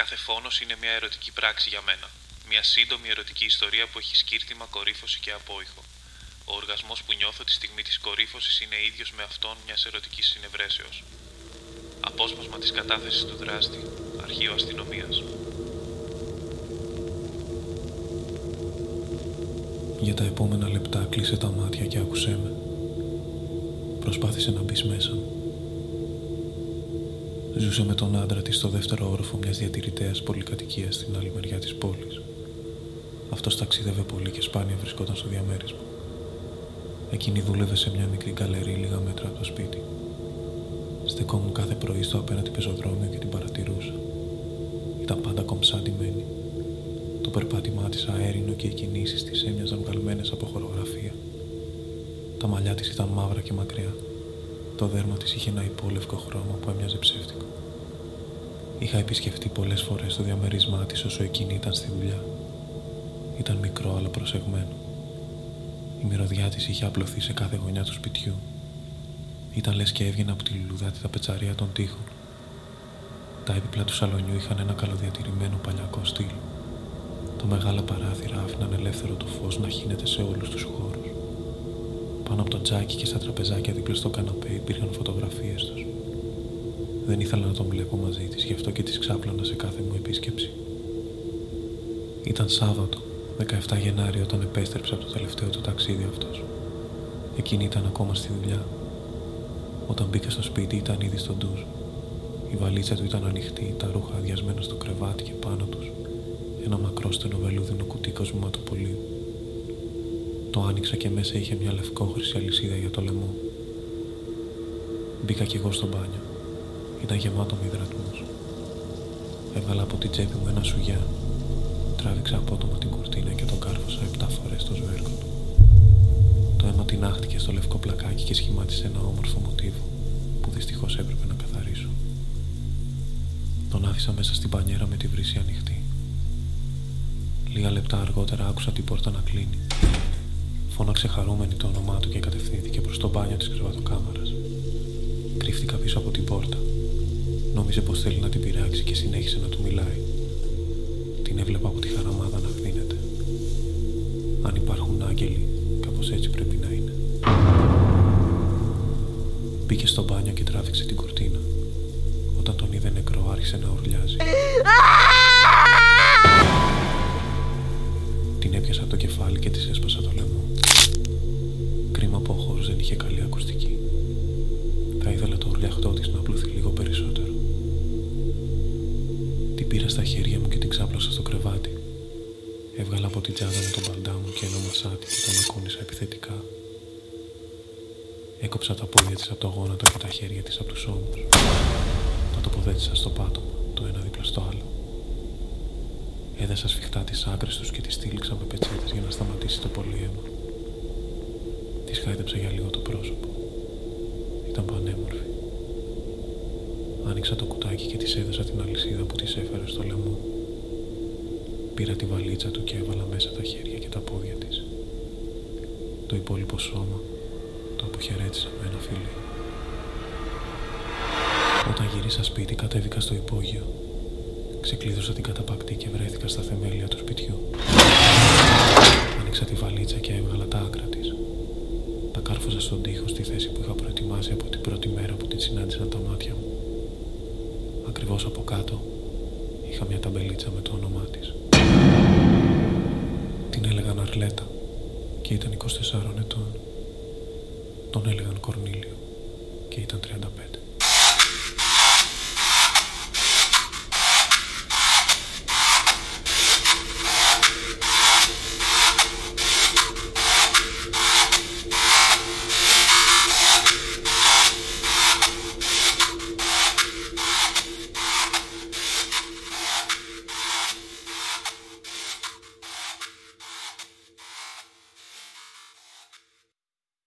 Κάθε φόνος είναι μια ερωτική πράξη για μένα. Μια σύντομη ερωτική ιστορία που έχει σκύρτημα, κορύφωση και απόϊχο. Ο οργασμός που νιώθω τη στιγμή της κορύφωσης είναι ίδιος με αυτόν μιας ερωτικής συνευρέσεως. Απόσπασμα της κατάθεσης του δράστη, αρχείο αστυνομίας. Για τα επόμενα λεπτά κλείσε τα μάτια και άκουσέ με. Προσπάθησε να μπεις μέσα μου. Ζούσε με τον άντρα της στο δεύτερο όροφο μιας διατηρητέας πολυκατοικίας στην άλλη μεριά της πόλης. Αυτός ταξίδευε πολύ και σπάνια βρισκόταν στο διαμέρισμα. Εκείνη δούλευε σε μια μικρή γκαλερί λίγα μέτρα από το σπίτι. Στεκόμουν κάθε πρωί στο απέναντι πεζοδρόμιο και την παρατηρούσα. Ήταν πάντα κομψάντημένη. Το περπάτημά της αέρινο και οι κινήσεις της έμοιαζαν βγαλμένες από χορογραφία. Τα μαλλιά της ήταν μαύρα και μακριά. Το δέρμα της είχε ένα υπόλευκο χρώμα που έμοιαζε ψεύτικο. Είχα επισκεφτεί πολλές φορές το διαμέρισμά της όσο εκείνη ήταν στη δουλειά. Ήταν μικρό αλλά προσεγμένο. Η μυρωδιά της είχε απλωθεί σε κάθε γωνιά του σπιτιού. Ήταν λες και έβγαινε από τη λουλουδάτη τα πετσαρία των τοίχων. Τα έπιπλα του σαλονιού είχαν ένα καλοδιατηρημένο παλιακό στυλ. Τα μεγάλα παράθυρα άφηναν ελεύθερο το φως να χύνεται σε όλους τους χώρους. Πάνω από το τζάκι και στα τραπεζάκια δίπλα στο καναπέ υπήρχαν φωτογραφίες τους. Δεν ήθελα να τον βλέπω μαζί της, γι' αυτό και τις ξάπλωνα σε κάθε μου επίσκεψη. Ήταν Σάββατο, 17 Γενάρη, όταν επέστρεψε από το τελευταίο του ταξίδι αυτός. Εκείνη ήταν ακόμα στη δουλειά. Όταν μπήκα στο σπίτι ήταν ήδη στο ντουζ. Η βαλίτσα του ήταν ανοιχτή, τα ρούχα αδειασμένα στο κρεβάτι και πάνω τους ένα μακρό στενό βελούδινο κουτί κοσμηματοπολίου. Το άνοιξα και μέσα είχε μια λευκόχρηση αλυσίδα για το λαιμό. Μπήκα κι εγώ στο μπάνιο. Ήταν γεμάτο με υδρατμούς. Έβγαλα από την τσέπη μου ένα σουγιά. Τράβηξα απότομα την κουρτίνα και τον κάρφωσα επτά φορές στο σβέρκο του. Το αίμα την άχτηκε στο λευκό πλακάκι και σχημάτισε ένα όμορφο μοτίβο που δυστυχώς έπρεπε να καθαρίσω. Τον άφησα μέσα στην πανιέρα με τη βρύση ανοιχτή. Λίγα λεπτά αργότερα άκουσα την πόρτα να κλείνει. Φώναξε χαρούμενη το όνομά του και κατευθύνθηκε προς το μπάνιο της κρεβατοκάμαρας. Κρύφτηκα πίσω από την πόρτα. Νόμιζε πως θέλει να την πειράξει και συνέχισε να του μιλάει. Την έβλεπα από τη χαραμάδα να χδίνεται. Αν υπάρχουν άγγελοι, κάπως έτσι πρέπει να είναι. Μπήκε στο μπάνιο και τράβηξε την κουρτίνα. Όταν τον είδε νεκρό άρχισε να ουρλιάζει. Χέρια μου και την ξάπλωσα στο κρεβάτι. Έβγαλα από την τσάντα μου τον μπαντά μου και ένα μασάτι και τον ακούνησα επιθετικά. Έκοψα τα πόδια της από το γόνατο και τα χέρια της από τους ώμους. Τα τοποθέτησα στο πάτωμα, το ένα δίπλα στο άλλο. Έδεσα σφιχτά τις άκρες τους και τη στήλιξα με πετσέτες για να σταματήσει το πολύαιμα. Τη χάιδεψα για λίγο το πρόσωπο. Ήταν πανέμορφη. Άνοιξα το κουτάκι και τη έδωσα την αλυσίδα που τη έφερες στο λαιμό. Πήρα τη βαλίτσα του και έβαλα μέσα τα χέρια και τα πόδια της. Το υπόλοιπο σώμα το αποχαιρέτησα με ένα φιλί. Όταν γύρισα σπίτι κατέβηκα στο υπόγειο Ξεκλείδωσα την καταπακτή και βρέθηκα στα θεμέλια του σπιτιού. Άνοιξα τη βαλίτσα και έβγαλα τα άκρα της. Τα κάρφωσα στον τοίχο στη θέση που είχα προετοιμάσει από την πρώτη μέρα που την συνάντησαν τα μάτια μου. Ακριβώς από κάτω είχα μια ταμπελίτσα με το όνομά της. Την έλεγαν Αρλέτα και ήταν 24 ετών. Τον έλεγαν Κορνίλιο και ήταν 35.